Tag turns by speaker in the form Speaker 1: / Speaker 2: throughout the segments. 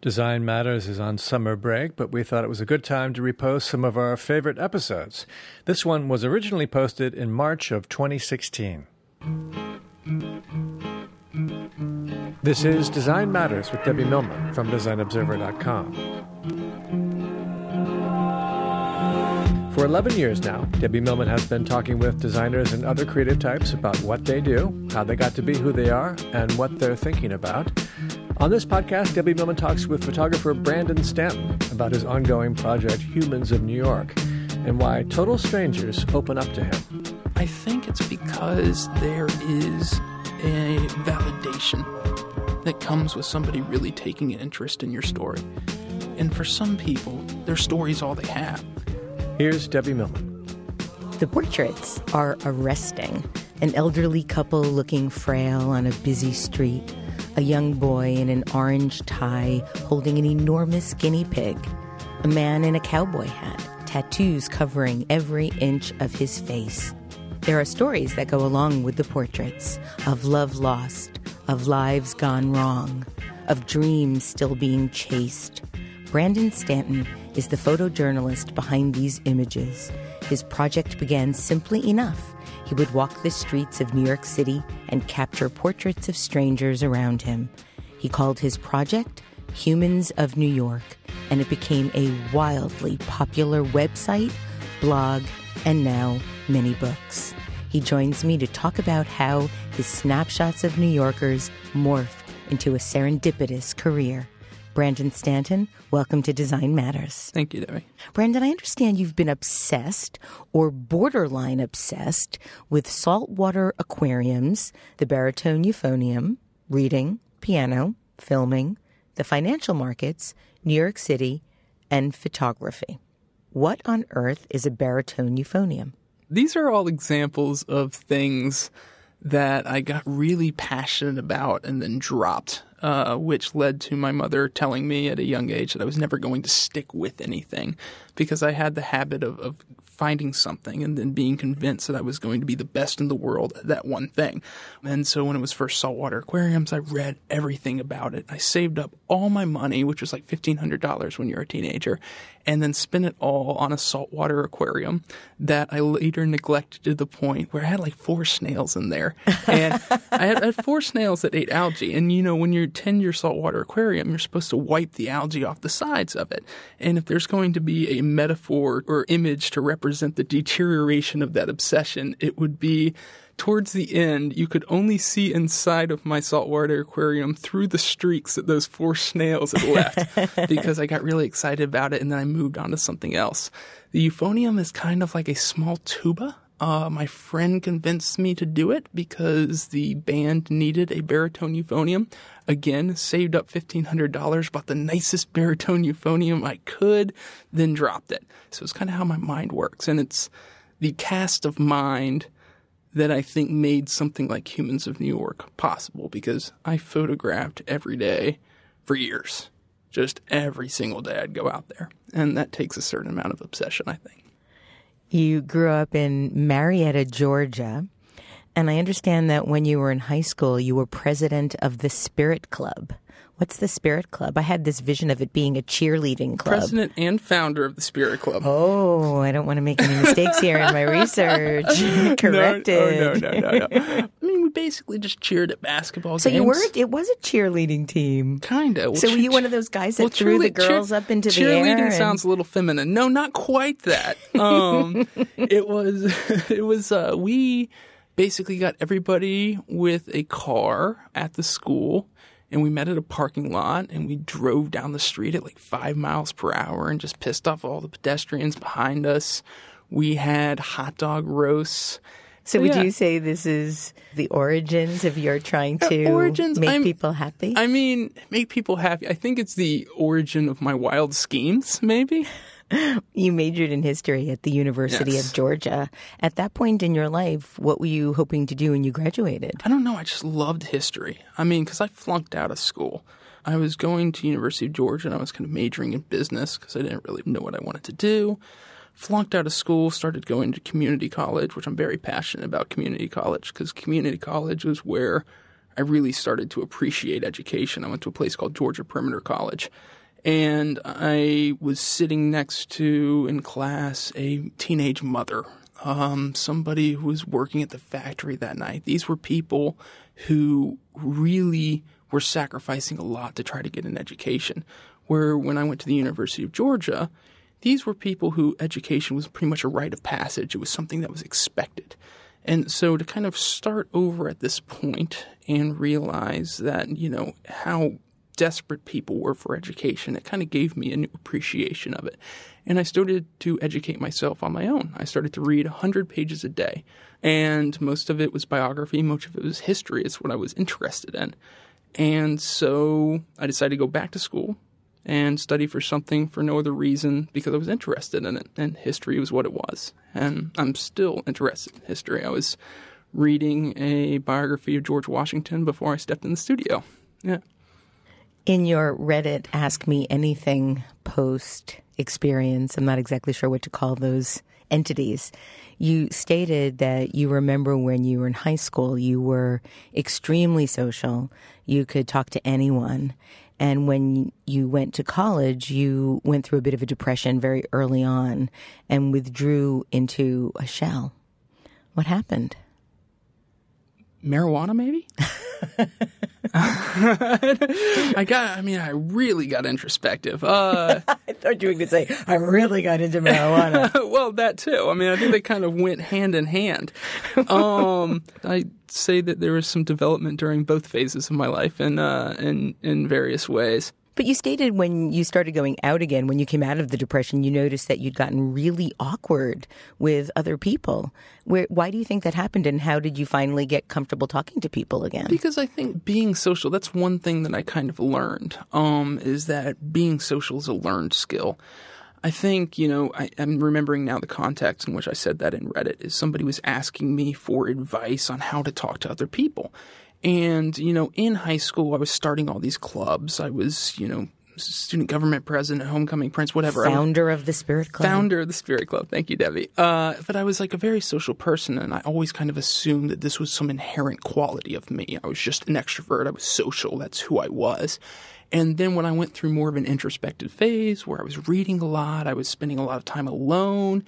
Speaker 1: Design Matters is on summer break, but we thought it was a good time to repost some of our favorite episodes. This one was originally posted in March of 2016. This is Design Matters with Debbie Millman from DesignObserver.com. For 11 years now, Debbie Millman has been talking with designers and other creative types about what they do, how they got to be who they are, and what they're thinking about. On this podcast, Debbie Millman talks with photographer Brandon Stanton about his ongoing project Humans of New York and why total strangers open up to him.
Speaker 2: I think it's because there is a validation that comes with somebody really taking an interest in your story. And for some people, their story's all they have.
Speaker 1: Here's Debbie Millman.
Speaker 3: The portraits are arresting. An elderly couple looking frail on a busy street a young boy in an orange tie holding an enormous guinea pig, a man in a cowboy hat, tattoos covering every inch of his face. There are stories that go along with the portraits of love lost, of lives gone wrong, of dreams still being chased. Brandon Stanton is the photojournalist behind these images. His project began simply enough he would walk the streets of New York City and capture portraits of strangers around him. He called his project Humans of New York, and it became a wildly popular website, blog, and now many books. He joins me to talk about how his snapshots of New Yorkers morphed into a serendipitous career. Brandon Stanton, welcome to Design Matters.
Speaker 2: Thank you, Debbie.
Speaker 3: Brandon, I understand you've been obsessed or borderline obsessed with saltwater aquariums, the baritone euphonium, reading, piano, filming, the financial markets, New York City, and photography. What on earth is a baritone euphonium?
Speaker 2: These are all examples of things that I got really passionate about and then dropped uh, which led to my mother telling me at a young age that I was never going to stick with anything because I had the habit of, of finding something and then being convinced that I was going to be the best in the world at that one thing. And so when it was first saltwater aquariums, I read everything about it. I saved up all my money, which was like $1,500 when you're a teenager, and then spent it all on a saltwater aquarium that I later neglected to the point where I had like four snails in there. And I, had, four snails that ate algae. And you know, when you tend your saltwater aquarium, you're supposed to wipe the algae off the sides of it. And if there's going to be a metaphor or image to represent represent the deterioration of that obsession. It would be towards the end, you could only see inside of my saltwater aquarium through the streaks that those four snails had left because I got really excited about it and then I moved on to something else. The euphonium is kind of like a small tuba. Uh, my friend convinced me to do it because the band needed a baritone euphonium. Again, saved up $1,500, bought the nicest baritone euphonium I could, then dropped it. So it's kind of how my mind works. And it's the cast of mind that I think made something like Humans of New York possible because I photographed every day for years. Just every single day I'd go out there. And that takes a certain amount of obsession, I think.
Speaker 3: You grew up in Marietta, Georgia. And I understand that when you were in high school, you were president of the Spirit Club. What's the Spirit Club? I had this vision of it being a cheerleading club.
Speaker 2: President and founder of the Spirit Club.
Speaker 3: Oh, I don't want to make any mistakes here in my research. Corrected.
Speaker 2: No, oh, no, no, no, no. I mean, we basically just cheered at basketball
Speaker 3: so
Speaker 2: games.
Speaker 3: you were, it was a cheerleading team.
Speaker 2: Kind of. Well,
Speaker 3: so were you one of those guys that
Speaker 2: well,
Speaker 3: threw the girls
Speaker 2: cheer,
Speaker 3: up into the air?
Speaker 2: Cheerleading
Speaker 3: and...
Speaker 2: sounds a little feminine. No, not quite that. Um, it was, it was, uh, we basically got everybody with a car at the school and we met at a parking lot and we drove down the street at like five miles per hour and just pissed off all the pedestrians behind us. We had hot dog roasts.
Speaker 3: So, would yeah. you say this is the origins of your trying to
Speaker 2: uh, origins,
Speaker 3: make
Speaker 2: I'm,
Speaker 3: people happy?
Speaker 2: I mean, make people happy. I think it's the origin of my wild schemes, maybe.
Speaker 3: you majored in history at the University
Speaker 2: yes.
Speaker 3: of Georgia. At that point in your life, what were you hoping to do when you graduated?
Speaker 2: I don't know. I just loved history. I mean, because I flunked out of school. I was going to University of Georgia and I was kind of majoring in business because I didn't really know what I wanted to do. Flunked out of school, started going to community college, which I'm very passionate about community college because community college was where I really started to appreciate education. I went to a place called Georgia Perimeter College. And I was sitting next to, in class, a teenage mother, um, somebody who was working at the factory that night. These were people who really were sacrificing a lot to try to get an education. Where when I went to the University of Georgia, these were people who education was pretty much a rite of passage. It was something that was expected. And so to kind of start over at this point and realize that, you know, how desperate people were for education, it kind of gave me a new appreciation of it. And I started to educate myself on my own. I started to read 100 pages a day. And most of it was biography, most of it was history. It's what I was interested in. And so I decided to go back to school and study for something for no other reason because I was interested in it. And history was what it was. And I'm still interested in history. I was reading a biography of George Washington before I stepped in the studio. Yeah.
Speaker 3: In your Reddit Ask Me Anything post experience, I'm not exactly sure what to call those entities. You stated that you remember when you were in high school, you were extremely social. You could talk to anyone. And when you went to college, you went through a bit of a depression very early on and withdrew into a shell. What happened?
Speaker 2: Marijuana, maybe? I got, I mean, I really got introspective. Uh,
Speaker 3: I thought you were going to say, I really got into marijuana.
Speaker 2: well, that too. I mean, I think they kind of went hand in hand. Um, I say that there was some development during both phases of my life and uh, in, in various ways.
Speaker 3: But you stated when you started going out again, when you came out of the depression, you noticed that you'd gotten really awkward with other people. Where, why do you think that happened, and how did you finally get comfortable talking to people again?
Speaker 2: Because I think being social, that's one thing that I kind of learned, um, is that being social is a learned skill. I think, you know, I, am remembering now the context in which I said that in Reddit is somebody was asking me for advice on how to talk to other people. And, you know, in high school, I was starting all these clubs. I was, you know, student government president, homecoming prince, whatever.
Speaker 3: Founder of the Spirit Club.
Speaker 2: Founder of the Spirit Club. Thank you, Debbie. Uh, but I was like a very social person, and I always kind of assumed that this was some inherent quality of me. I was just an extrovert. I was social. That's who I was. And then when I went through more of an introspective phase where I was reading a lot, I was spending a lot of time alone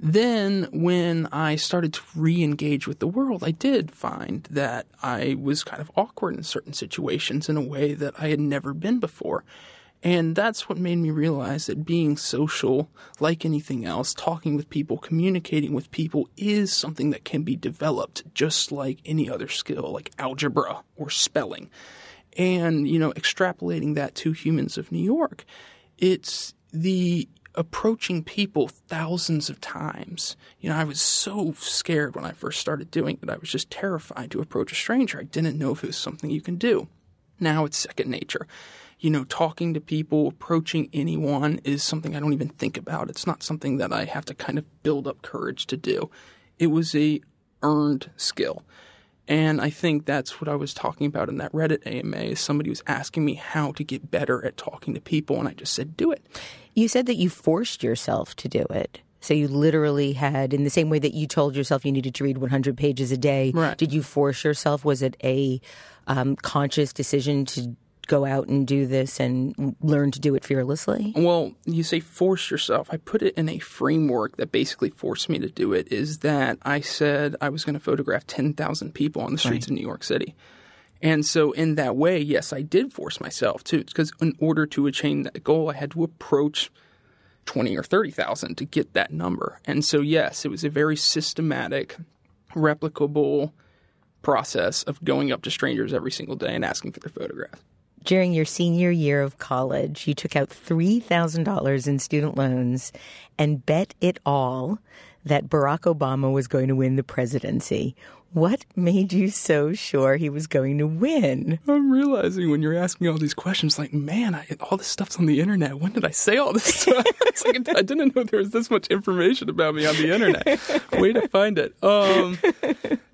Speaker 2: then, when I started to re engage with the world, I did find that I was kind of awkward in certain situations in a way that I had never been before. And that's what made me realize that being social, like anything else, talking with people, communicating with people, is something that can be developed just like any other skill, like algebra or spelling. And, you know, extrapolating that to humans of New York, it's the approaching people thousands of times. You know, I was so scared when I first started doing it. I was just terrified to approach a stranger. I didn't know if it was something you can do. Now it's second nature. You know, talking to people, approaching anyone is something I don't even think about. It's not something that I have to kind of build up courage to do. It was a earned skill. And I think that's what I was talking about in that Reddit AMA somebody was asking me how to get better at talking to people and I just said do it.
Speaker 3: You said that you forced yourself to do it. So you literally had in the same way that you told yourself you needed to read 100 pages a day,
Speaker 2: right.
Speaker 3: did you force yourself? Was it a um, conscious decision to go out and do this and learn to do it fearlessly?
Speaker 2: Well, you say force yourself. I put it in a framework that basically forced me to do it is that I said I was going to photograph 10,000 people on the streets right. of New York City. And so, in that way, yes, I did force myself to, because in order to attain that goal, I had to approach 20 or 30,000 to get that number. And so, yes, it was a very systematic, replicable process of going up to strangers every single day and asking for their photograph
Speaker 3: during your senior year of college, you took out $3,000 in student loans and bet it all that Barack Obama was going to win the presidency. What made you so sure he was going to win?
Speaker 2: I'm realizing when you're asking all these questions, like, man, I, all this stuff's on the internet. When did I say all this stuff? it's like, I didn't know there was this much information about me on the internet. Way to find it. Um,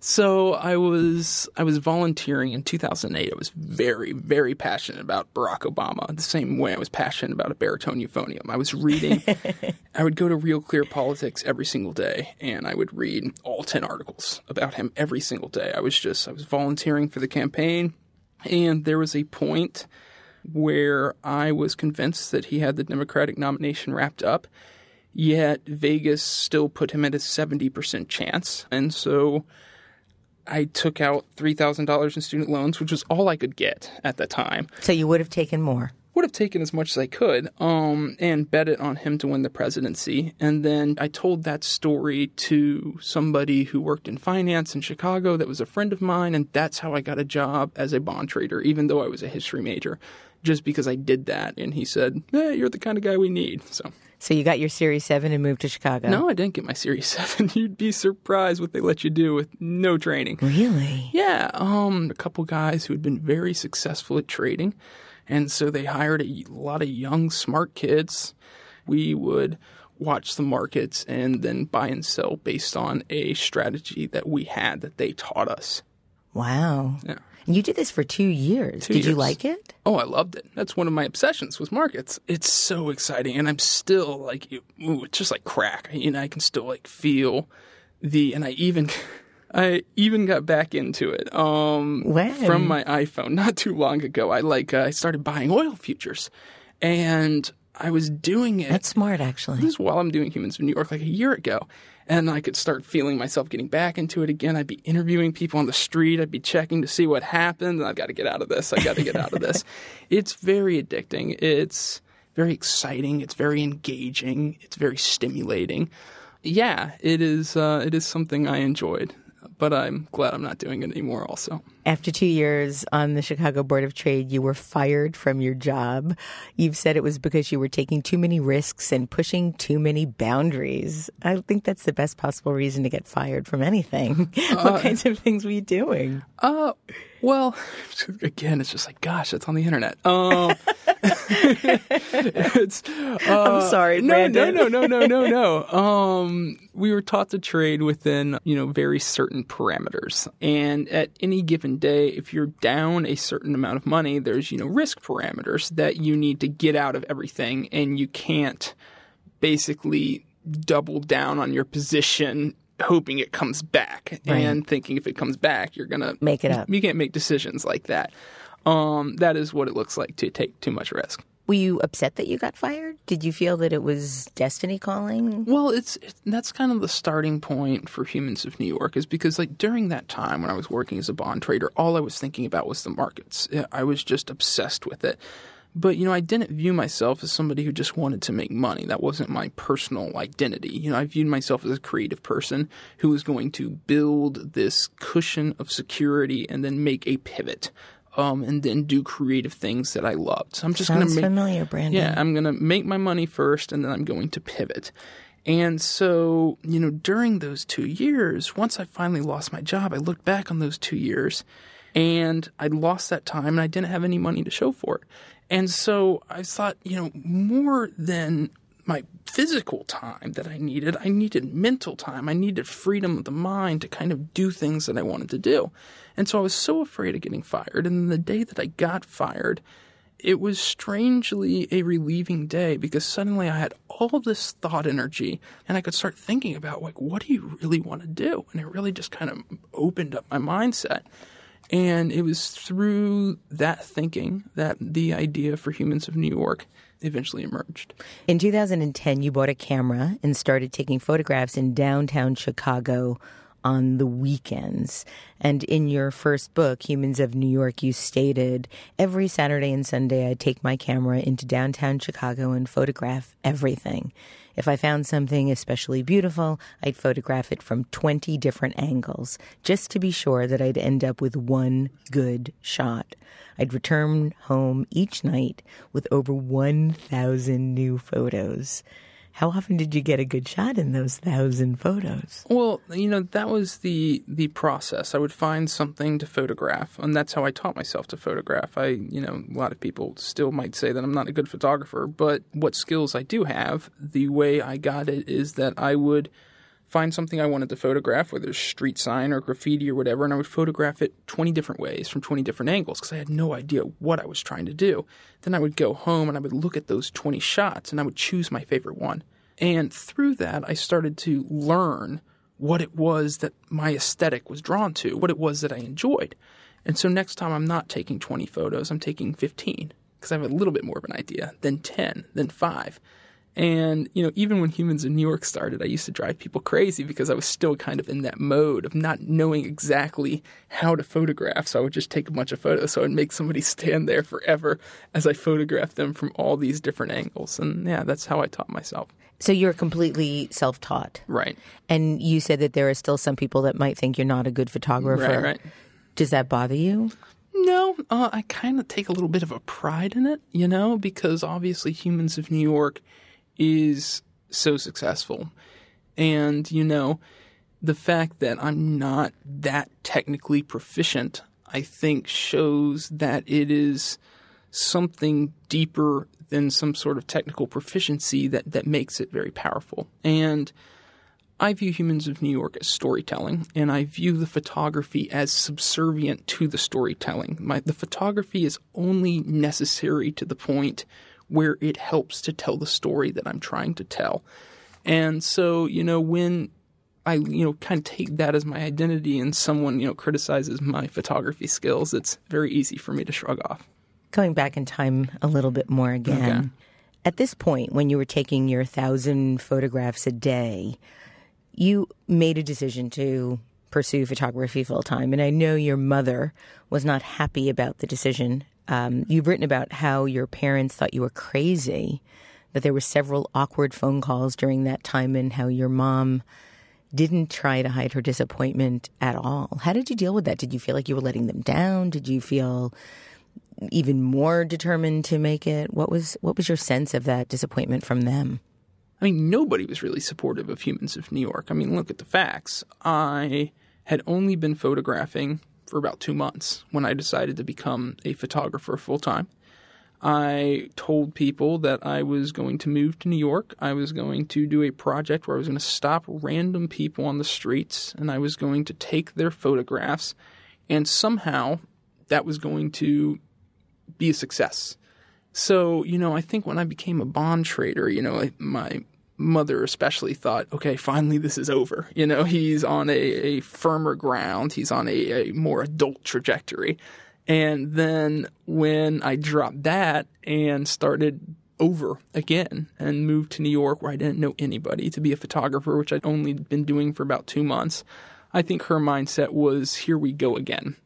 Speaker 2: so I was I was volunteering in 2008. I was very very passionate about Barack Obama. The same way I was passionate about a baritone euphonium. I was reading. I would go to Real Clear Politics every single day, and I would read all ten articles about him every single day. I was just I was volunteering for the campaign, and there was a point where I was convinced that he had the Democratic nomination wrapped up. Yet Vegas still put him at a 70% chance. And so I took out $3,000 in student loans, which was all I could get at the time.
Speaker 3: So you would have taken more.
Speaker 2: Would have taken as much as I could, um, and bet it on him to win the presidency. And then I told that story to somebody who worked in finance in Chicago that was a friend of mine, and that's how I got a job as a bond trader, even though I was a history major, just because I did that. And he said, "Hey, you're the kind of guy we need." So
Speaker 3: So you got your Series 7 and moved to Chicago.
Speaker 2: no, I didn't get my Series 7. You'd be surprised what they let you do with no training.
Speaker 3: Really?
Speaker 2: Yeah, um, a couple guys who had been very successful at trading. And so they hired a lot of young, smart kids. We would watch the markets and then buy and sell based on a strategy that we had that they taught us.
Speaker 3: Wow.
Speaker 2: Yeah.
Speaker 3: You did this for two years.
Speaker 2: Two
Speaker 3: did you like it?
Speaker 2: Oh, I loved it. That's one of my obsessions was markets. It's so exciting, and I'm still like, ooh, it's just like crack. You know, I can still like feel the, and I even, I even got back into it. Um,
Speaker 3: When?
Speaker 2: from my iPhone not too long ago. I like uh, I started buying oil futures, and I was doing it.
Speaker 3: That's smart, actually.
Speaker 2: This is while I'm doing Humans of New York like a year ago. And I could start feeling myself getting back into it again. I'd be interviewing people on the street. I'd be checking to see what happened. I've got to get out of this. I got to get out of this. It's very addicting. It's very exciting. It's very engaging. It's very stimulating. Yeah, it is. Uh, it is something I enjoyed, but I'm glad I'm not doing it anymore. Also,
Speaker 3: After two years on the Chicago Board of Trade, you were fired from your job. You've said it was because you were taking too many risks and pushing too many boundaries. I think that's the best possible reason to get fired from anything. what kinds of things were you doing?
Speaker 2: Uh, well, again, it's just like, gosh, that's on the internet. Um, it's, uh,
Speaker 3: I'm sorry,
Speaker 2: no,
Speaker 3: Brandon.
Speaker 2: no, no, no, no, no, no. Um, we were taught to trade within, you know, very certain parameters, and at any given day, if you're down a certain amount of money, there's, you know, risk parameters that you need to get out of everything, and you can't basically double down on your position hoping it comes back and thinking if it comes back you're gonna
Speaker 3: Make it up.
Speaker 2: you can't make decisions like that um, that is what it looks like to take too much risk
Speaker 3: Were you upset that you got fired? Did you feel that it was destiny calling?
Speaker 2: well it's, it's that's kind of the starting point for humans of new york is because like during that time when i was working as a bond trader all i was thinking about was the markets i was just obsessed with it but you know i didn't view myself as somebody who just wanted to make money that wasn't my personal identity you know i viewed myself as a creative person who was going to build this cushion of security and then make a pivot um, and then do creative things that i loved so i'm just going
Speaker 3: Sounds
Speaker 2: to make
Speaker 3: familiar, Brandon.
Speaker 2: yeah, I'm going to make my money first and then I'm going to pivot. And so, you know, during those two years, once I finally lost my job, I looked back on those two years and I'd lost that time and I didn't have any money to show for it. And so I thought, you know, more than my physical time that I needed, I needed mental time. I needed freedom of the mind to kind of do things that I wanted to do. And so I was so afraid of getting fired. And the day that I got fired, it was strangely a relieving day because suddenly I had all this thought energy and I could start thinking about like what do you really want to do and it really just kind of opened up my mindset and it was through that thinking that the idea for humans of New York eventually emerged.
Speaker 3: In 2010, you bought a camera and started taking photographs in downtown Chicago on the weekends. And in your first book, Humans of New York, you stated every Saturday and Sunday I'd take my camera into downtown Chicago and photograph everything. If I found something especially beautiful, I'd photograph it from 20 different angles just to be sure that I'd end up with one good shot. I'd return home each night with over 1,000 new photos. How often did you get a good shot in those thousand photos?
Speaker 2: Well, you know, that was the the process. I would find something to photograph, and that's how I taught myself to photograph. I, you know, a lot of people still might say that I'm not a good photographer, but what skills I do have, the way I got it is that I would find something I wanted to photograph, whether it's street sign or graffiti or whatever, and I would photograph it 20 different ways from 20 different angles because I had no idea what I was trying to do. Then I would go home and I would look at those 20 shots and I would choose my favorite one. And through that, I started to learn what it was that my aesthetic was drawn to, what it was that I enjoyed. And so next time I'm not taking 20 photos, I'm taking 15 because I have a little bit more of an idea, then 10, then 5. And, you know, even when Humans of New York started, I used to drive people crazy because I was still kind of in that mode of not knowing exactly how to photograph. So I would just take a bunch of photos. So I'd make somebody stand there forever as I photographed them from all these different angles. And yeah, that's how I taught myself.
Speaker 3: So you're completely self taught.
Speaker 2: Right.
Speaker 3: And you said that there are still some people that might think you're not a good photographer.
Speaker 2: Right, right.
Speaker 3: Does that bother you?
Speaker 2: No, uh, I kind of take a little bit of a pride in it, you know, because obviously Humans of New York is so successful. And, you know, the fact that I'm not that technically proficient, I think shows that it is something deeper than some sort of technical proficiency that, that makes it very powerful. And I view Humans of New York as storytelling, and I view the photography as subservient to the storytelling. My, the photography is only necessary to the point where it helps to tell the story that I'm trying to tell. And so, you know, when I, you know, kind of take that as my identity and someone, you know, criticizes my photography skills, it's very easy for me to shrug off.
Speaker 3: Going back in time a little bit more again. Okay. At this point, when you were taking your thousand photographs a day, you made a decision to pursue photography full time. And I know your mother was not happy about the decision um, you've written about how your parents thought you were crazy, that there were several awkward phone calls during that time, and how your mom didn't try to hide her disappointment at all. How did you deal with that? Did you feel like you were letting them down? Did you feel even more determined to make it? What was what was your sense of that disappointment from them?
Speaker 2: I mean, nobody was really supportive of Humans of New York. I mean, look at the facts. I had only been photographing for about two months when I decided to become a photographer full time. I told people that I was going to move to New York. I was going to do a project where I was going to stop random people on the streets and I was going to take their photographs, and somehow that was going to be a success. So, you know, I think when I became a bond trader, you know, my mother especially thought, okay, finally this is over. You know, he's on a, a firmer ground, he's on a, a more adult trajectory. And then when I dropped that and started over again and moved to New York where I didn't know anybody to be a photographer, which I'd only been doing for about two months, I think her mindset was here we go again.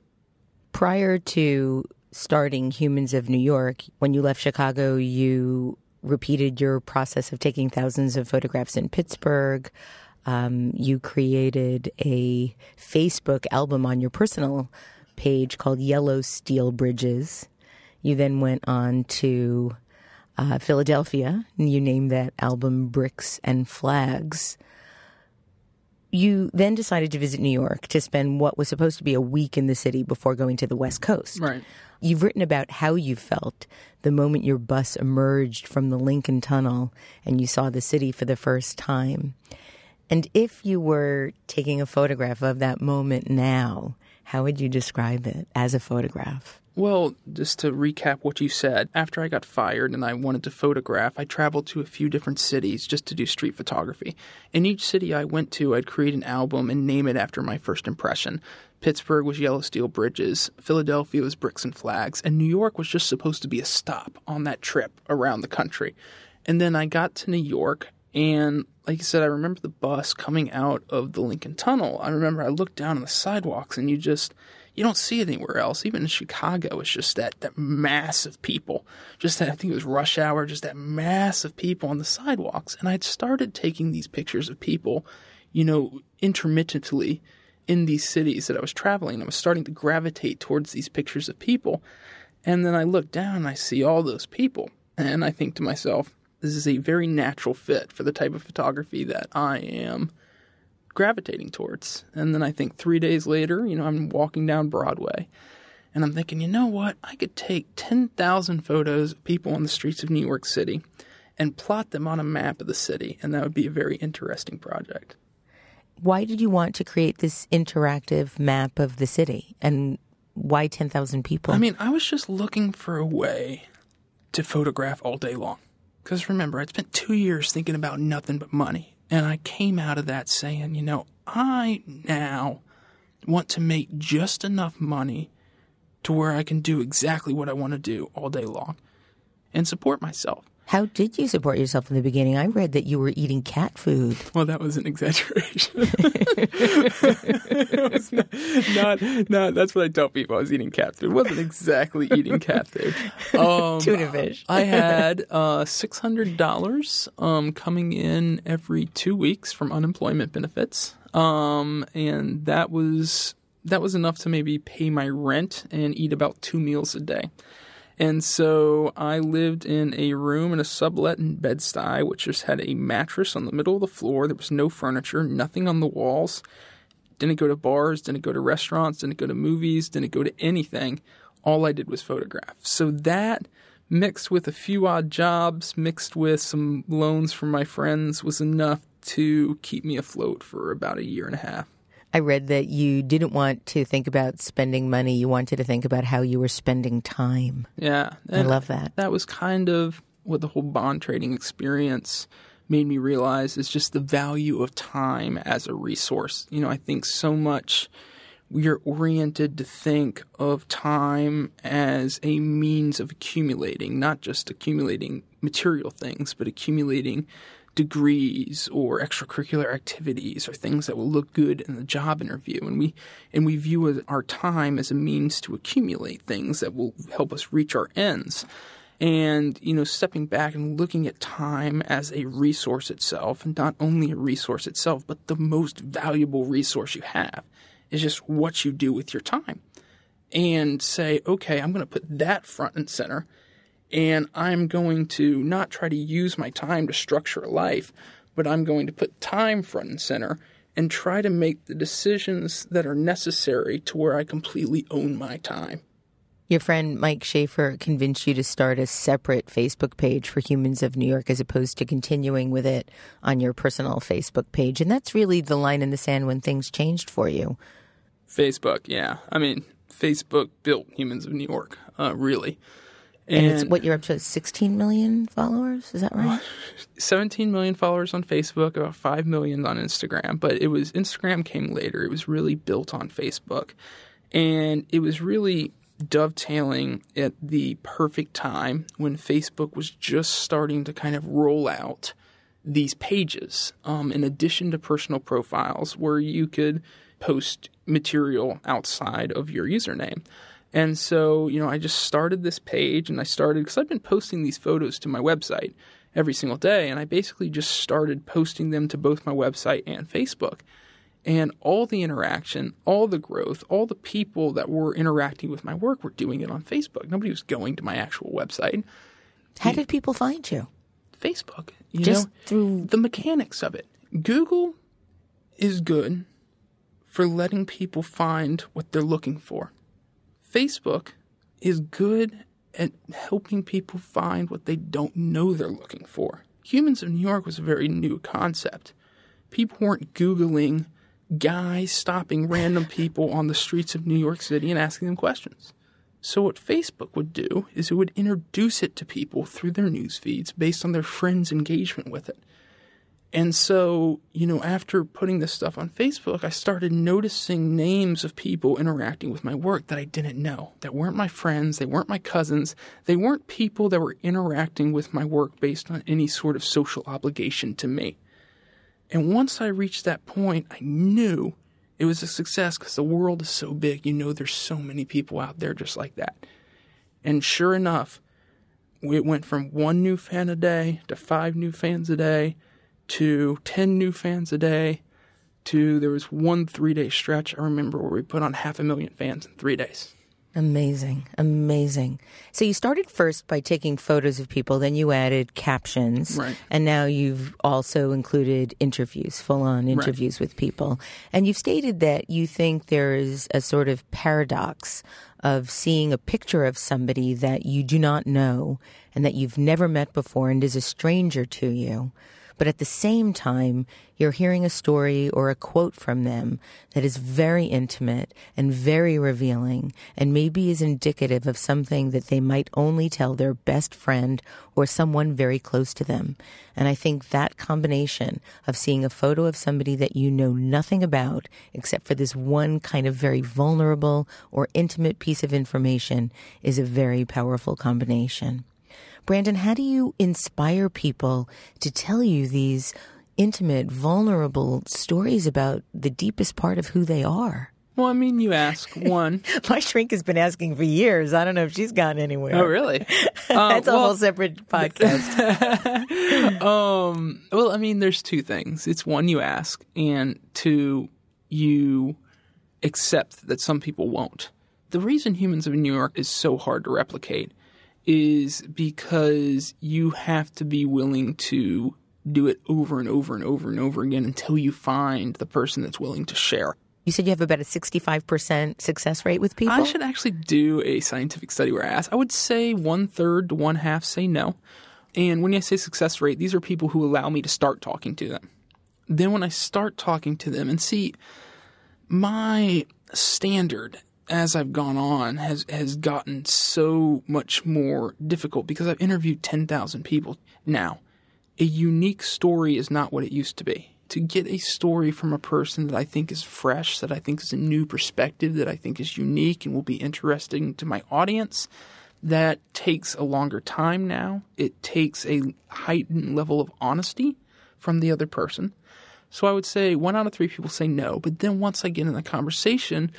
Speaker 3: Prior to starting Humans of New York, when you left Chicago, you repeated your process of taking thousands of photographs in Pittsburgh. Um, you created a Facebook album on your personal page called Yellow Steel Bridges. You then went on to uh, Philadelphia and you named that album Bricks and Flags. You then decided to visit New York to spend what was supposed to be a week in the city before going to the West Coast.
Speaker 2: Right.
Speaker 3: You've written about how you felt the moment your bus emerged from the Lincoln Tunnel and you saw the city for the first time. And if you were taking a photograph of that moment now, how would you describe it as a photograph?
Speaker 2: Well, just to recap what you said, after I got fired and I wanted to photograph, I traveled to a few different cities just to do street photography. In each city I went to, I'd create an album and name it after my first impression. Pittsburgh was Yellow Steel Bridges, Philadelphia was Bricks and Flags, and New York was just supposed to be a stop on that trip around the country. And then I got to New York, and like I said, I remember the bus coming out of the Lincoln Tunnel. I remember I looked down on the sidewalks, and you just you don't see it anywhere else. Even in Chicago, it's just that that mass of people. Just that I think it was rush hour, just that mass of people on the sidewalks. And I'd started taking these pictures of people, you know, intermittently in these cities that I was traveling. I was starting to gravitate towards these pictures of people. And then I look down and I see all those people. And I think to myself, this is a very natural fit for the type of photography that I am gravitating towards. And then I think three days later, you know, I'm walking down Broadway and I'm thinking, you know what? I could take 10,000 photos of people on the streets of New York City and plot them on a map of the city. And that would be a very interesting project
Speaker 3: why did you want to create this interactive map of the city and why 10,000 people?
Speaker 2: I mean, I was just looking for a way to photograph all day long. Because remember, I'd spent two years thinking about nothing but money. And I came out of that saying, you know, I now want to make just enough money to where I can do exactly what I want to do all day long and support myself.
Speaker 3: How did you support yourself in the beginning? I read that you were eating cat food.
Speaker 2: Well, that was an exaggeration. it was not, not, not, that's what I tell people. I was eating cat food. It wasn't exactly eating cat food.
Speaker 3: Um, Tuna fish.
Speaker 2: I had uh, $600 um, coming in every two weeks from unemployment benefits. Um, and that was that was enough to maybe pay my rent and eat about two meals a day. And so I lived in a room in a sublet in Bed-Stuy, which just had a mattress on the middle of the floor. There was no furniture, nothing on the walls. Didn't go to bars, didn't go to restaurants, didn't go to movies, didn't go to anything. All I did was photograph. So that mixed with a few odd jobs, mixed with some loans from my friends, was enough to keep me afloat for about a year and a half.
Speaker 3: I read that you didn't want to think about spending money. You wanted to think about how you were spending time.
Speaker 2: Yeah.
Speaker 3: I love that.
Speaker 2: That was kind of what the whole bond trading experience made me realize is just the value of time as a resource. You know, I think so much we are oriented to think of time as a means of accumulating, not just accumulating material things, but accumulating degrees or extracurricular activities or things that will look good in the job interview. And we and we view our time as a means to accumulate things that will help us reach our ends. And you know stepping back and looking at time as a resource itself and not only a resource itself but the most valuable resource you have is just what you do with your time. And say okay i'm going to put that front and center and I'm going to not try to use my time to structure a life, but I'm going to put time front and center and try to make the decisions that are necessary to where I completely own my time.
Speaker 3: Your friend Mike Schaefer convinced you to start a separate Facebook page for Humans of New York as opposed to continuing with it on your personal Facebook page. And that's really the line in the sand when things changed for you.
Speaker 2: Facebook, yeah. I mean, Facebook built Humans of New York, uh, really.
Speaker 3: And, and, it's what you're up to 16 million followers, is that right?
Speaker 2: 17 million followers on Facebook, about 5 million on Instagram, but it was Instagram came later. It was really built on Facebook. And it was really dovetailing at the perfect time when Facebook was just starting to kind of roll out these pages um, in addition to personal profiles where you could post material outside of your username. And so, you know, I just started this page and I started because I've been posting these photos to my website every single day. And I basically just started posting them to both my website and Facebook. And all the interaction, all the growth, all the people that were interacting with my work were doing it on Facebook. Nobody was going to my actual website.
Speaker 3: How did people find you?
Speaker 2: Facebook. You
Speaker 3: just
Speaker 2: know,
Speaker 3: through
Speaker 2: the mechanics of it. Google is good for letting people find what they're looking for. Facebook is good at helping people find what they don't know they're looking for. Humans of New York was a very new concept. People weren't Googling guys stopping random people on the streets of New York City and asking them questions. So, what Facebook would do is it would introduce it to people through their news feeds based on their friends' engagement with it. And so, you know, after putting this stuff on Facebook, I started noticing names of people interacting with my work that I didn't know, that weren't my friends, they weren't my cousins, they weren't people that were interacting with my work based on any sort of social obligation to me. And once I reached that point, I knew it was a success because the world is so big. You know, there's so many people out there just like that. And sure enough, it went from one new fan a day to five new fans a day to 10 new fans a day to there was one three day stretch I remember where we put on half a million fans in three days.
Speaker 3: Amazing, amazing. So you started first by taking photos of people, then you added captions,
Speaker 2: right.
Speaker 3: and now you've also included interviews, full on interviews right. with people. And you've stated that you think there is a sort of paradox of seeing a picture of somebody that you do not know and that you've never met before and is a stranger to you But at the same time, you're hearing a story or a quote from them that is very intimate and very revealing and maybe is indicative of something that they might only tell their best friend or someone very close to them. And I think that combination of seeing a photo of somebody that you know nothing about except for this one kind of very vulnerable or intimate piece of information is a very powerful combination. Brandon, how do you inspire people to tell you these intimate, vulnerable stories about the deepest part of who they are?
Speaker 2: Well, I mean, you ask one.
Speaker 3: My shrink has been asking for years. I don't know if she's gone anywhere.
Speaker 2: Oh, really?
Speaker 3: Uh, That's a well, whole separate podcast.
Speaker 2: um, well, I mean, there's two things. It's one, you ask, and two, you accept that some people won't. The reason Humans of New York is so hard to replicate is because you have to be willing to do it over and over and over and over again until you find the person that's willing to share.
Speaker 3: You said you have about a 65% success rate with people?
Speaker 2: I should actually do a scientific study where I ask. I would say one third to one half say no. And when I say success rate, these are people who allow me to start talking to them. Then when I start talking to them and see my standard as I've gone on has has gotten so much more difficult because I've interviewed 10,000 people now. A unique story is not what it used to be. To get a story from a person that I think is fresh, that I think is a new perspective, that I think is unique and will be interesting to my audience, that takes a longer time now. It takes a heightened level of honesty from the other person. So I would say one out of three people say no. But then once I get in the conversation,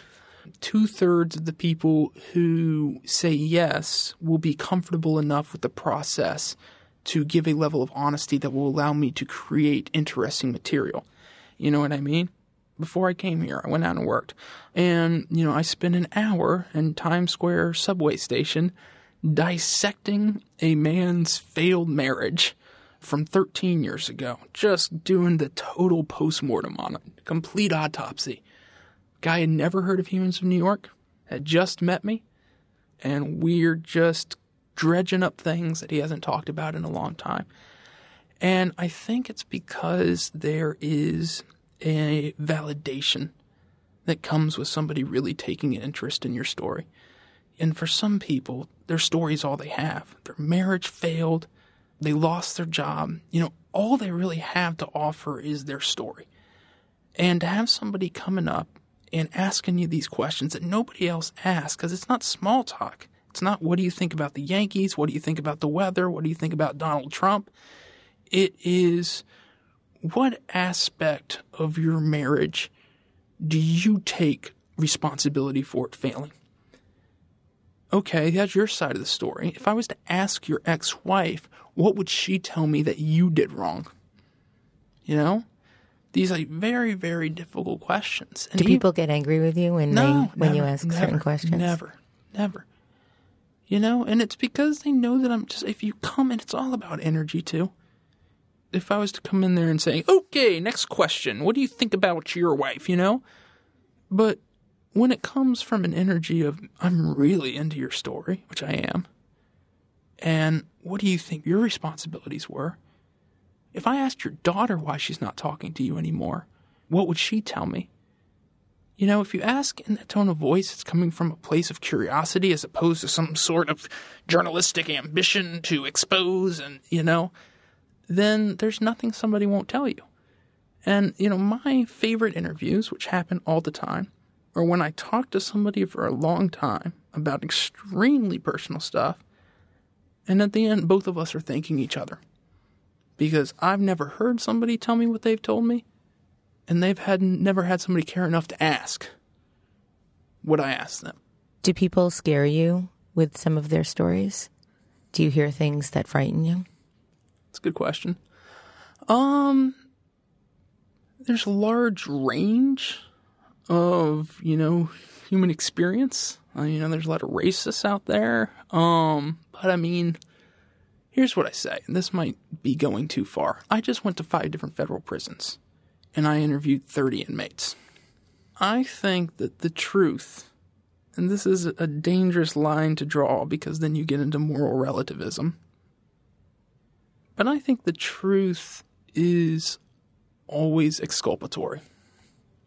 Speaker 2: two thirds of the people who say yes will be comfortable enough with the process to give a level of honesty that will allow me to create interesting material. You know what I mean? Before I came here, I went out and worked. And, you know, I spent an hour in Times Square subway station dissecting a man's failed marriage from 13 years ago, just doing the total postmortem on it, complete autopsy. Guy had never heard of Humans of New York, had just met me, and we're just dredging up things that he hasn't talked about in a long time. And I think it's because there is a validation that comes with somebody really taking an interest in your story. And for some people, their story's all they have. Their marriage failed, they lost their job. You know, all they really have to offer is their story. And to have somebody coming up and asking you these questions that nobody else asks because it's not small talk. It's not what do you think about the Yankees? What do you think about the weather? What do you think about Donald Trump? It is what aspect of your marriage do you take responsibility for it failing? Okay, that's your side of the story. If I was to ask your ex wife, what would she tell me that you did wrong? You know? These like very very difficult questions.
Speaker 3: And Do people get angry with you when
Speaker 2: no,
Speaker 3: they when
Speaker 2: never,
Speaker 3: you ask
Speaker 2: never,
Speaker 3: certain questions?
Speaker 2: Never, never. You know, and it's because they know that I'm just. If you come and it's all about energy too. If I was to come in there and say, "Okay, next question. What do you think about your wife?" You know, but when it comes from an energy of I'm really into your story, which I am, and what do you think your responsibilities were? If I asked your daughter why she's not talking to you anymore, what would she tell me? You know, if you ask in that tone of voice, it's coming from a place of curiosity as opposed to some sort of journalistic ambition to expose and, you know, then there's nothing somebody won't tell you. And, you know, my favorite interviews, which happen all the time, are when I talk to somebody for a long time about extremely personal stuff, and at the end, both of us are thanking each other because I've never heard somebody tell me what they've told me, and they've had never had somebody care enough to ask what I asked them.
Speaker 3: Do people scare you with some of their stories? Do you hear things that frighten you?
Speaker 2: It's a good question. Um, there's a large range of you know human experience. Uh, you know, there's a lot of racists out there. Um, but I mean, Here's what I say, and this might be going too far. I just went to five different federal prisons, and I interviewed 30 inmates. I think that the truth, and this is a dangerous line to draw because then you get into moral relativism, but I think the truth is always exculpatory.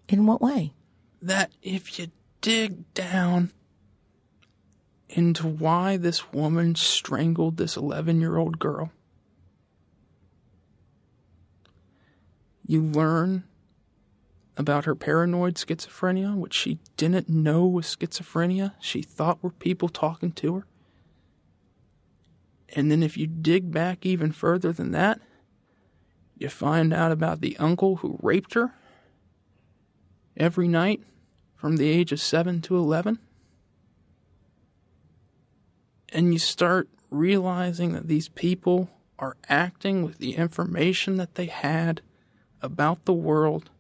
Speaker 3: In what way?
Speaker 2: That if you dig down into why this woman strangled this 11 year old girl, you learn about her paranoid schizophrenia, which she didn't know was schizophrenia. She thought were people talking to her. And then if you dig back even further than that, you find out about the uncle who raped her every night from the age of 7 to 11. And you start realizing that these people are acting with the information that they had about the world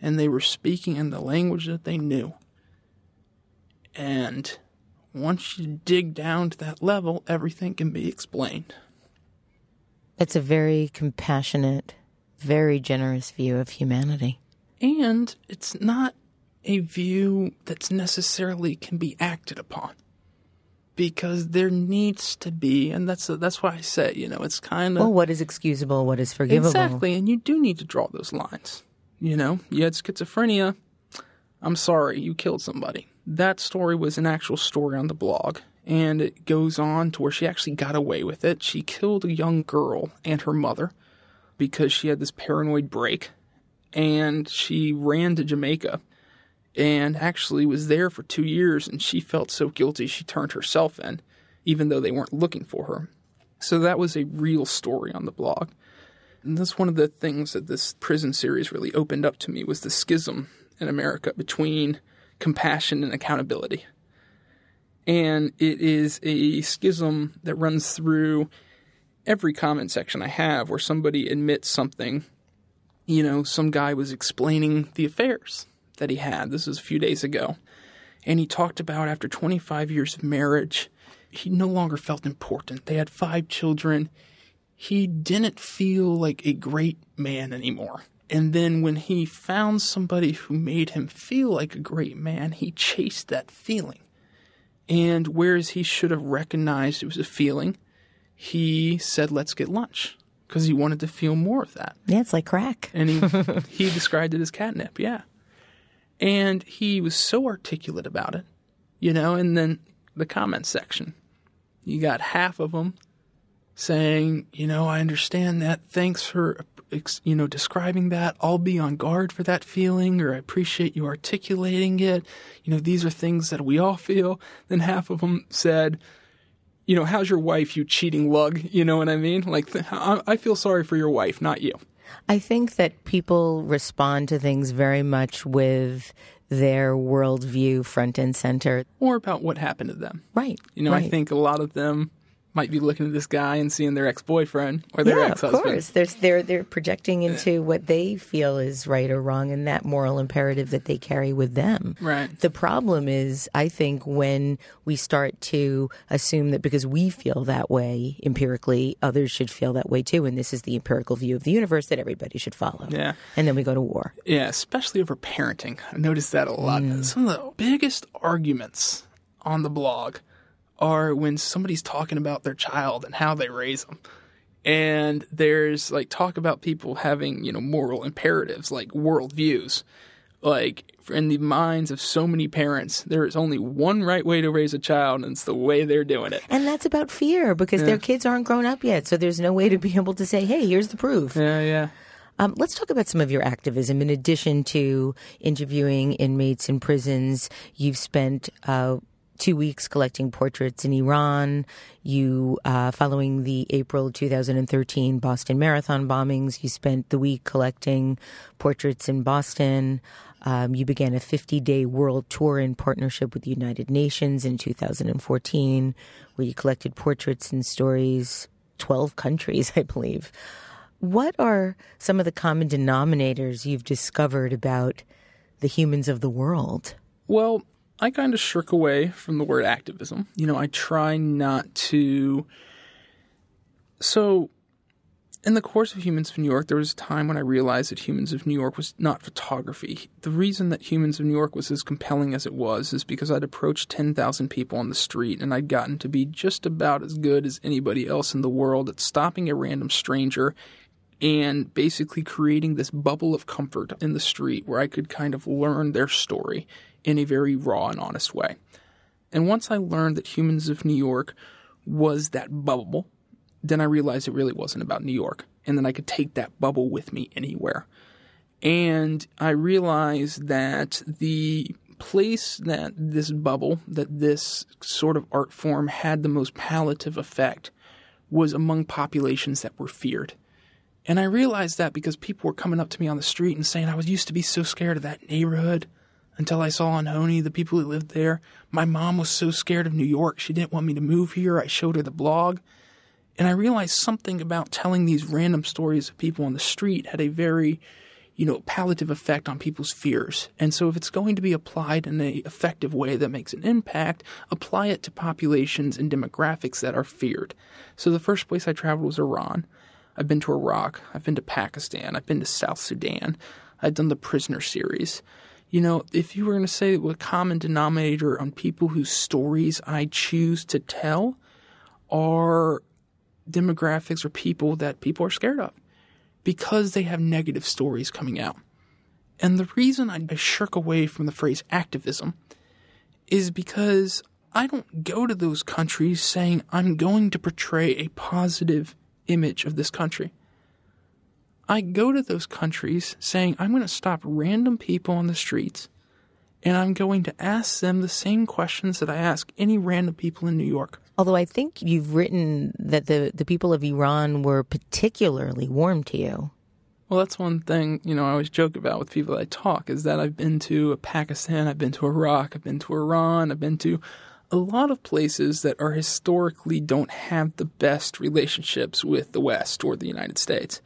Speaker 2: and they were speaking in the language that they knew. And once you dig down to that level, everything can be explained.
Speaker 3: That's a very compassionate, very generous view of humanity.
Speaker 2: And it's not a view that's necessarily can be acted upon. Because there needs to be, and that's that's why I say, you know, it's kind of
Speaker 3: well, what is excusable, what is forgivable?
Speaker 2: Exactly, and you do need to draw those lines. You know, you had schizophrenia. I'm sorry, you killed somebody. That story was an actual story on the blog, and it goes on to where she actually got away with it. She killed a young girl and her mother because she had this paranoid break, and she ran to Jamaica and actually was there for two years. And she felt so guilty she turned herself in, even though they weren't looking for her. So that was a real story on the blog. And that's one of the things that this prison series really opened up to me was the schism in America between compassion and accountability. And it is a schism that runs through every comment section I have where somebody admits something. You know, some guy was explaining the affairs that he had. This was a few days ago. And he talked about after 25 years of marriage, he no longer felt important. They had five children he didn't feel like a great man anymore. And then when he found somebody who made him feel like a great man, he chased that feeling. And whereas he should have recognized it was a feeling, he said, let's get lunch because he wanted to feel more of that.
Speaker 3: Yeah, it's like crack.
Speaker 2: And he, he described it as catnip, yeah. And he was so articulate about it, you know, and then the comment section. You got half of them saying, you know, I understand that. Thanks for, you know, describing that. I'll be on guard for that feeling, or I appreciate you articulating it. You know, these are things that we all feel. Then half of them said, you know, how's your wife, you cheating lug? You know what I mean? Like, I feel sorry for your wife, not you.
Speaker 3: I think that people respond to things very much with their worldview front and center.
Speaker 2: Or about what happened to them.
Speaker 3: Right.
Speaker 2: You know,
Speaker 3: right.
Speaker 2: I think a lot of them might be looking at this guy and seeing their ex-boyfriend or their
Speaker 3: yeah,
Speaker 2: ex-husband.
Speaker 3: Of course, There's, they're they're projecting into what they feel is right or wrong, and that moral imperative that they carry with them.
Speaker 2: Right.
Speaker 3: The problem is, I think, when we start to assume that because we feel that way empirically, others should feel that way too, and this is the empirical view of the universe that everybody should follow.
Speaker 2: Yeah.
Speaker 3: And then we go to war.
Speaker 2: Yeah, especially over parenting. I noticed that a lot. Mm. Some of the biggest arguments on the blog are when somebody's talking about their child and how they raise them. And there's like talk about people having, you know, moral imperatives like worldviews. Like in the minds of so many parents, there is only one right way to raise a child, and it's the way they're doing it.
Speaker 3: And that's about fear because yeah. their kids aren't grown up yet. So there's no way to be able to say, hey, here's the proof.
Speaker 2: Yeah, yeah.
Speaker 3: Um, let's talk about some of your activism. In addition to interviewing inmates in prisons, you've spent uh, two weeks collecting portraits in Iran. You, uh, following the April 2013 Boston Marathon bombings, you spent the week collecting portraits in Boston. Um, you began a 50 day world tour in partnership with the United Nations in 2014, where you collected portraits and stories, 12 countries, I believe. What are some of the common denominators you've discovered about the humans of the world?
Speaker 2: Well, I kind of shirk away from the word activism. You know, I try not to. So, in the course of Humans of New York, there was a time when I realized that Humans of New York was not photography. The reason that Humans of New York was as compelling as it was is because I'd approached 10,000 people on the street and I'd gotten to be just about as good as anybody else in the world at stopping a random stranger and basically creating this bubble of comfort in the street where I could kind of learn their story in a very raw and honest way. And once I learned that Humans of New York was that bubble, then I realized it really wasn't about New York. And then I could take that bubble with me anywhere. And I realized that the place that this bubble, that this sort of art form had the most palliative effect was among populations that were feared. And I realized that because people were coming up to me on the street and saying, I was used to be so scared of that neighborhood until I saw on HONY the people who lived there. My mom was so scared of New York, she didn't want me to move here. I showed her the blog. And I realized something about telling these random stories of people on the street had a very you know, palliative effect on people's fears. And so if it's going to be applied in an effective way that makes an impact, apply it to populations and demographics that are feared. So the first place I traveled was Iran. I've been to Iraq. I've been to Pakistan. I've been to South Sudan. I've done the prisoner series. You know, if you were going to say what common denominator on people whose stories I choose to tell are demographics or people that people are scared of because they have negative stories coming out. And the reason I shirk away from the phrase activism is because I don't go to those countries saying I'm going to portray a positive image of this country. I go to those countries saying I'm going to stop random people on the streets and I'm going to ask them the same questions that I ask any random people in New York.
Speaker 3: Although I think you've written that the, the people of Iran were particularly warm to you.
Speaker 2: Well, that's one thing, you know, I always joke about with people I talk is that I've been to Pakistan, I've been to Iraq, I've been to Iran, I've been to a lot of places that are historically don't have the best relationships with the West or the United States.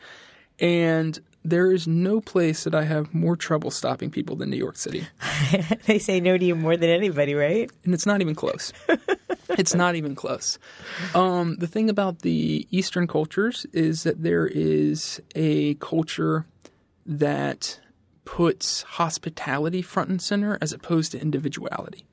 Speaker 2: And there is no place that I have more trouble stopping people than New York City.
Speaker 3: they say no to you more than anybody, right?
Speaker 2: And it's not even close. it's not even close. Um, the thing about the Eastern cultures is that there is a culture that puts hospitality front and center as opposed to individuality.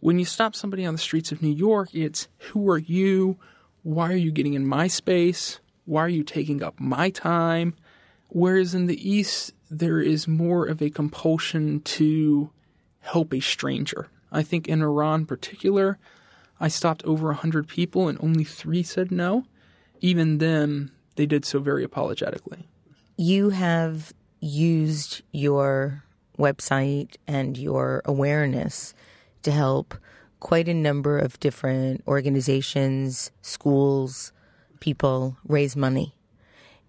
Speaker 2: When you stop somebody on the streets of New York, it's who are you? Why are you getting in my space? Why are you taking up my time? Whereas in the East, there is more of a compulsion to help a stranger. I think in Iran in particular, I stopped over 100 people and only three said no. Even then, they did so very apologetically.
Speaker 3: You have used your website and your awareness to help quite a number of different organizations, schools, people raise money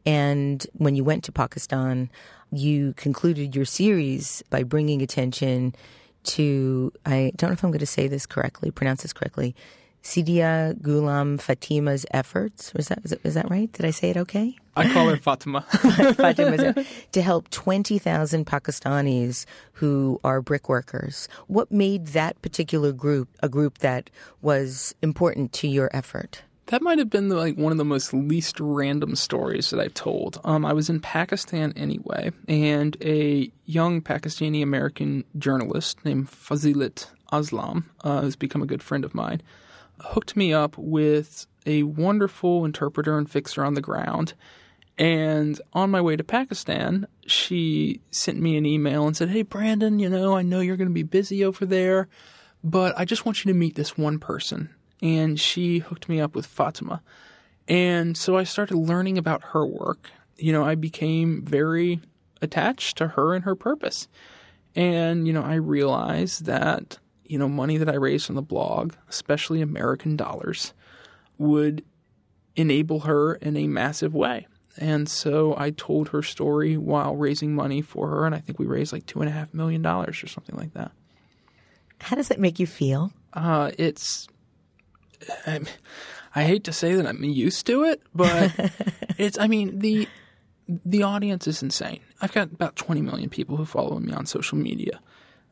Speaker 3: and when you went to Pakistan, you concluded your series by bringing attention to, I don't know if I'm going to say this correctly, pronounce this correctly, Syeda Ghulam Fatima's efforts. Was that, was, that right? Did I say it okay?
Speaker 2: I call her Fatima.
Speaker 3: Fatima to help 20,000 Pakistanis who are brickworkers. What made that particular group a group that was important to your effort?
Speaker 2: That might have been the, like one of the most least random stories that I've told. Um, I was in Pakistan anyway, and a young Pakistani American journalist named Fazeelat Aslam, uh, who's become a good friend of mine, hooked me up with a wonderful interpreter and fixer on the ground. And on my way to Pakistan, she sent me an email and said, Hey, Brandon, you know, I know you're going to be busy over there, but I just want you to meet this one person and she hooked me up with Fatima. And so I started learning about her work. You know, I became very attached to her and her purpose. And, you know, I realized that, you know, money that I raised from the blog, especially American dollars, would enable her in a massive way. And so I told her story while raising money for her. And I think we raised like two and a half million dollars or something like that.
Speaker 3: How does that make you feel?
Speaker 2: Uh, it's I, I hate to say that I'm used to it, but it's. I mean the the audience is insane. I've got about 20 million people who follow me on social media.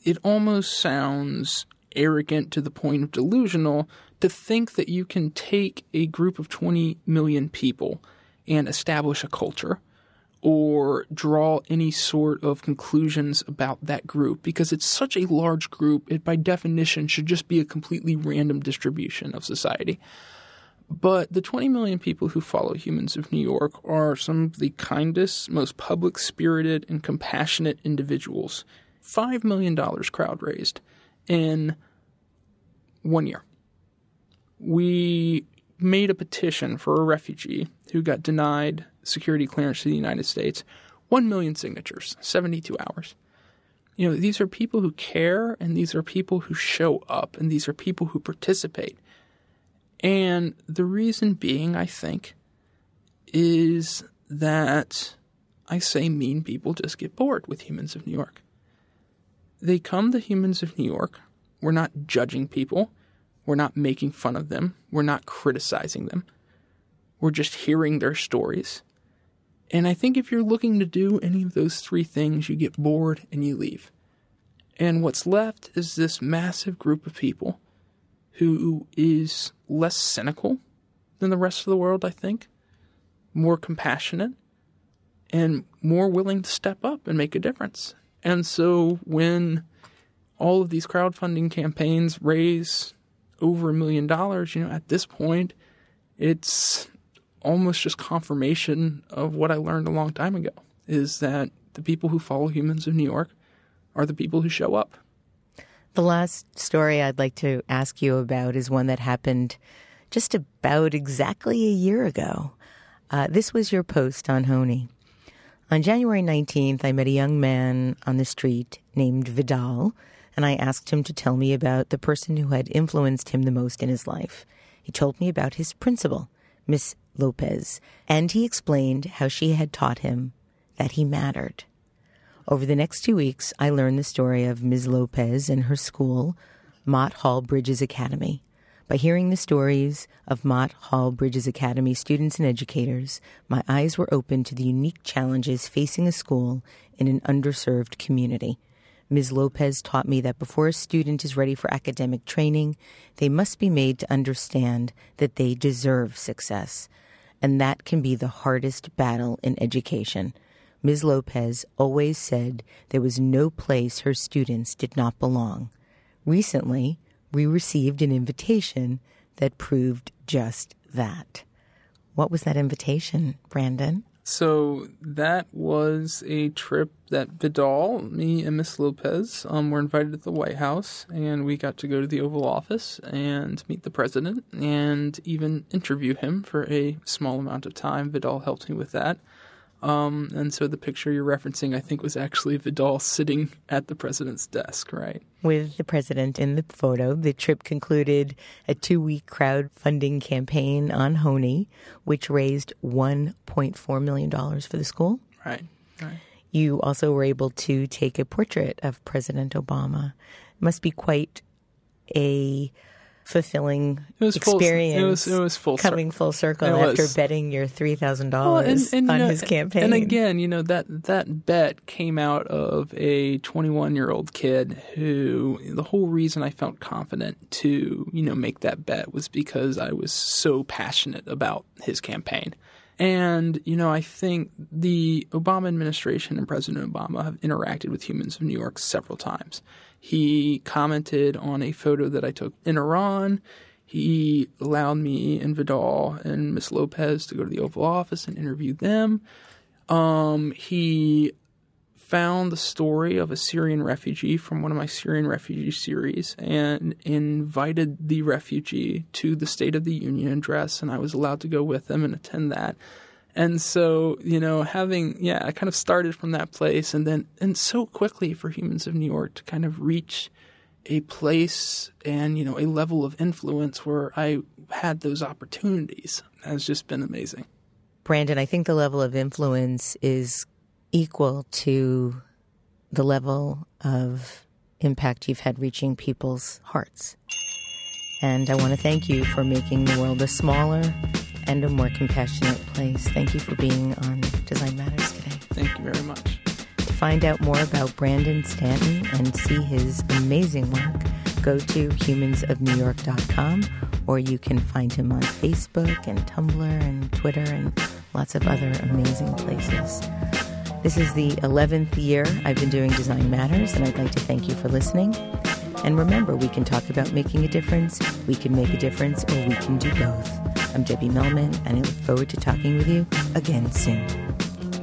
Speaker 2: It almost sounds arrogant to the point of delusional to think that you can take a group of 20 million people and establish a culture or draw any sort of conclusions about that group because it's such a large group, it by definition should just be a completely random distribution of society. But the 20 million people who follow Humans of New York are some of the kindest, most public spirited, and compassionate individuals. $5 million crowd raised in one year. We made a petition for a refugee who got denied security clearance to the United States. 1 million signatures, 72 hours. You know, these are people who care and these are people who show up and these are people who participate. And the reason being, I think, is that I say mean people just get bored with Humans of New York. They come to Humans of New York. We're not judging people. We're not making fun of them. We're not criticizing them. We're just hearing their stories. And I think if you're looking to do any of those three things, you get bored and you leave. And what's left is this massive group of people who is less cynical than the rest of the world, I think, more compassionate, and more willing to step up and make a difference. And so when all of these crowdfunding campaigns raise over a million dollars, you know, at this point, it's almost just confirmation of what I learned a long time ago is that the people who follow Humans of New York are the people who show up.
Speaker 3: The last story I'd like to ask you about is one that happened just about exactly a year ago. Uh, this was your post on HONY. On January 19th, I met a young man on the street named Vidal, and I asked him to tell me about the person who had influenced him the most in his life. He told me about his principal, Miss Lopez, and he explained how she had taught him that he mattered. Over the next two weeks, I learned the story of Ms. Lopez and her school, Mott Hall Bridges Academy. By hearing the stories of Mott Hall Bridges Academy students and educators, my eyes were opened to the unique challenges facing a school in an underserved community. Ms. Lopez taught me that before a student is ready for academic training, they must be made to understand that they deserve success. And that can be the hardest battle in education. Ms. Lopez always said there was no place her students did not belong. Recently, we received an invitation that proved just that. What was that invitation, Brandon?
Speaker 2: So that was a trip that Vidal, me, and Miss Lopez um, were invited to the White House, and we got to go to the Oval Office and meet the president and even interview him for a small amount of time. Vidal helped me with that. Um, and so the picture you're referencing, I think, was actually Vidal sitting at the president's desk, right?
Speaker 3: With the president in the photo, the trip concluded a two week crowdfunding campaign on HONY, which raised $1.4 million for the school.
Speaker 2: Right, right.
Speaker 3: You also were able to take a portrait of President Obama. It must be quite a fulfilling
Speaker 2: it was
Speaker 3: experience.
Speaker 2: Full, it was it was full
Speaker 3: coming full circle after
Speaker 2: was.
Speaker 3: betting your three thousand well, dollars on
Speaker 2: know,
Speaker 3: his campaign.
Speaker 2: And again, you know that that bet came out of a 21 year old kid who the whole reason I felt confident to you know make that bet was because I was so passionate about his campaign. And, you know, I think the Obama administration and President Obama have interacted with humans of New York several times. He commented on a photo that I took in Iran. He allowed me and Vidal and Miss Lopez to go to the Oval Office and interview them. Um, he found the story of a Syrian refugee from one of my Syrian refugee series and invited the refugee to the State of the Union address, and I was allowed to go with them and attend that. And so, you know, having, yeah, I kind of started from that place and then, and so quickly for Humans of New York to kind of reach a place and, you know, a level of influence where I had those opportunities has just been amazing.
Speaker 3: Brandon, I think the level of influence is equal to the level of impact you've had reaching people's hearts. And I want to thank you for making the world a smaller and a more compassionate place. Thank you for being on Design Matters today.
Speaker 2: Thank you very much.
Speaker 3: To find out more about Brandon Stanton and see his amazing work, go to humansofnewyork.com or you can find him on Facebook and Tumblr and Twitter and lots of other amazing places. This is the 11th year I've been doing Design Matters, and I'd like to thank you for listening. And remember, we can talk about making a difference, we can make a difference, or we can do both. I'm Debbie Millman, and I look forward to talking with you again soon.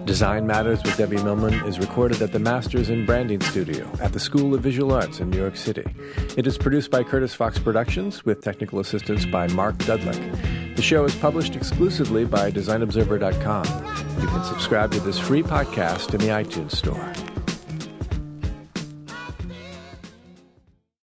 Speaker 1: Design Matters with Debbie Millman is recorded at the Masters in Branding Studio at the School of Visual Arts in New York City. It is produced by Curtis Fox Productions with technical assistance by Mark Dudlick. The show is published exclusively by DesignObserver.com. You can subscribe to this free podcast in the iTunes Store.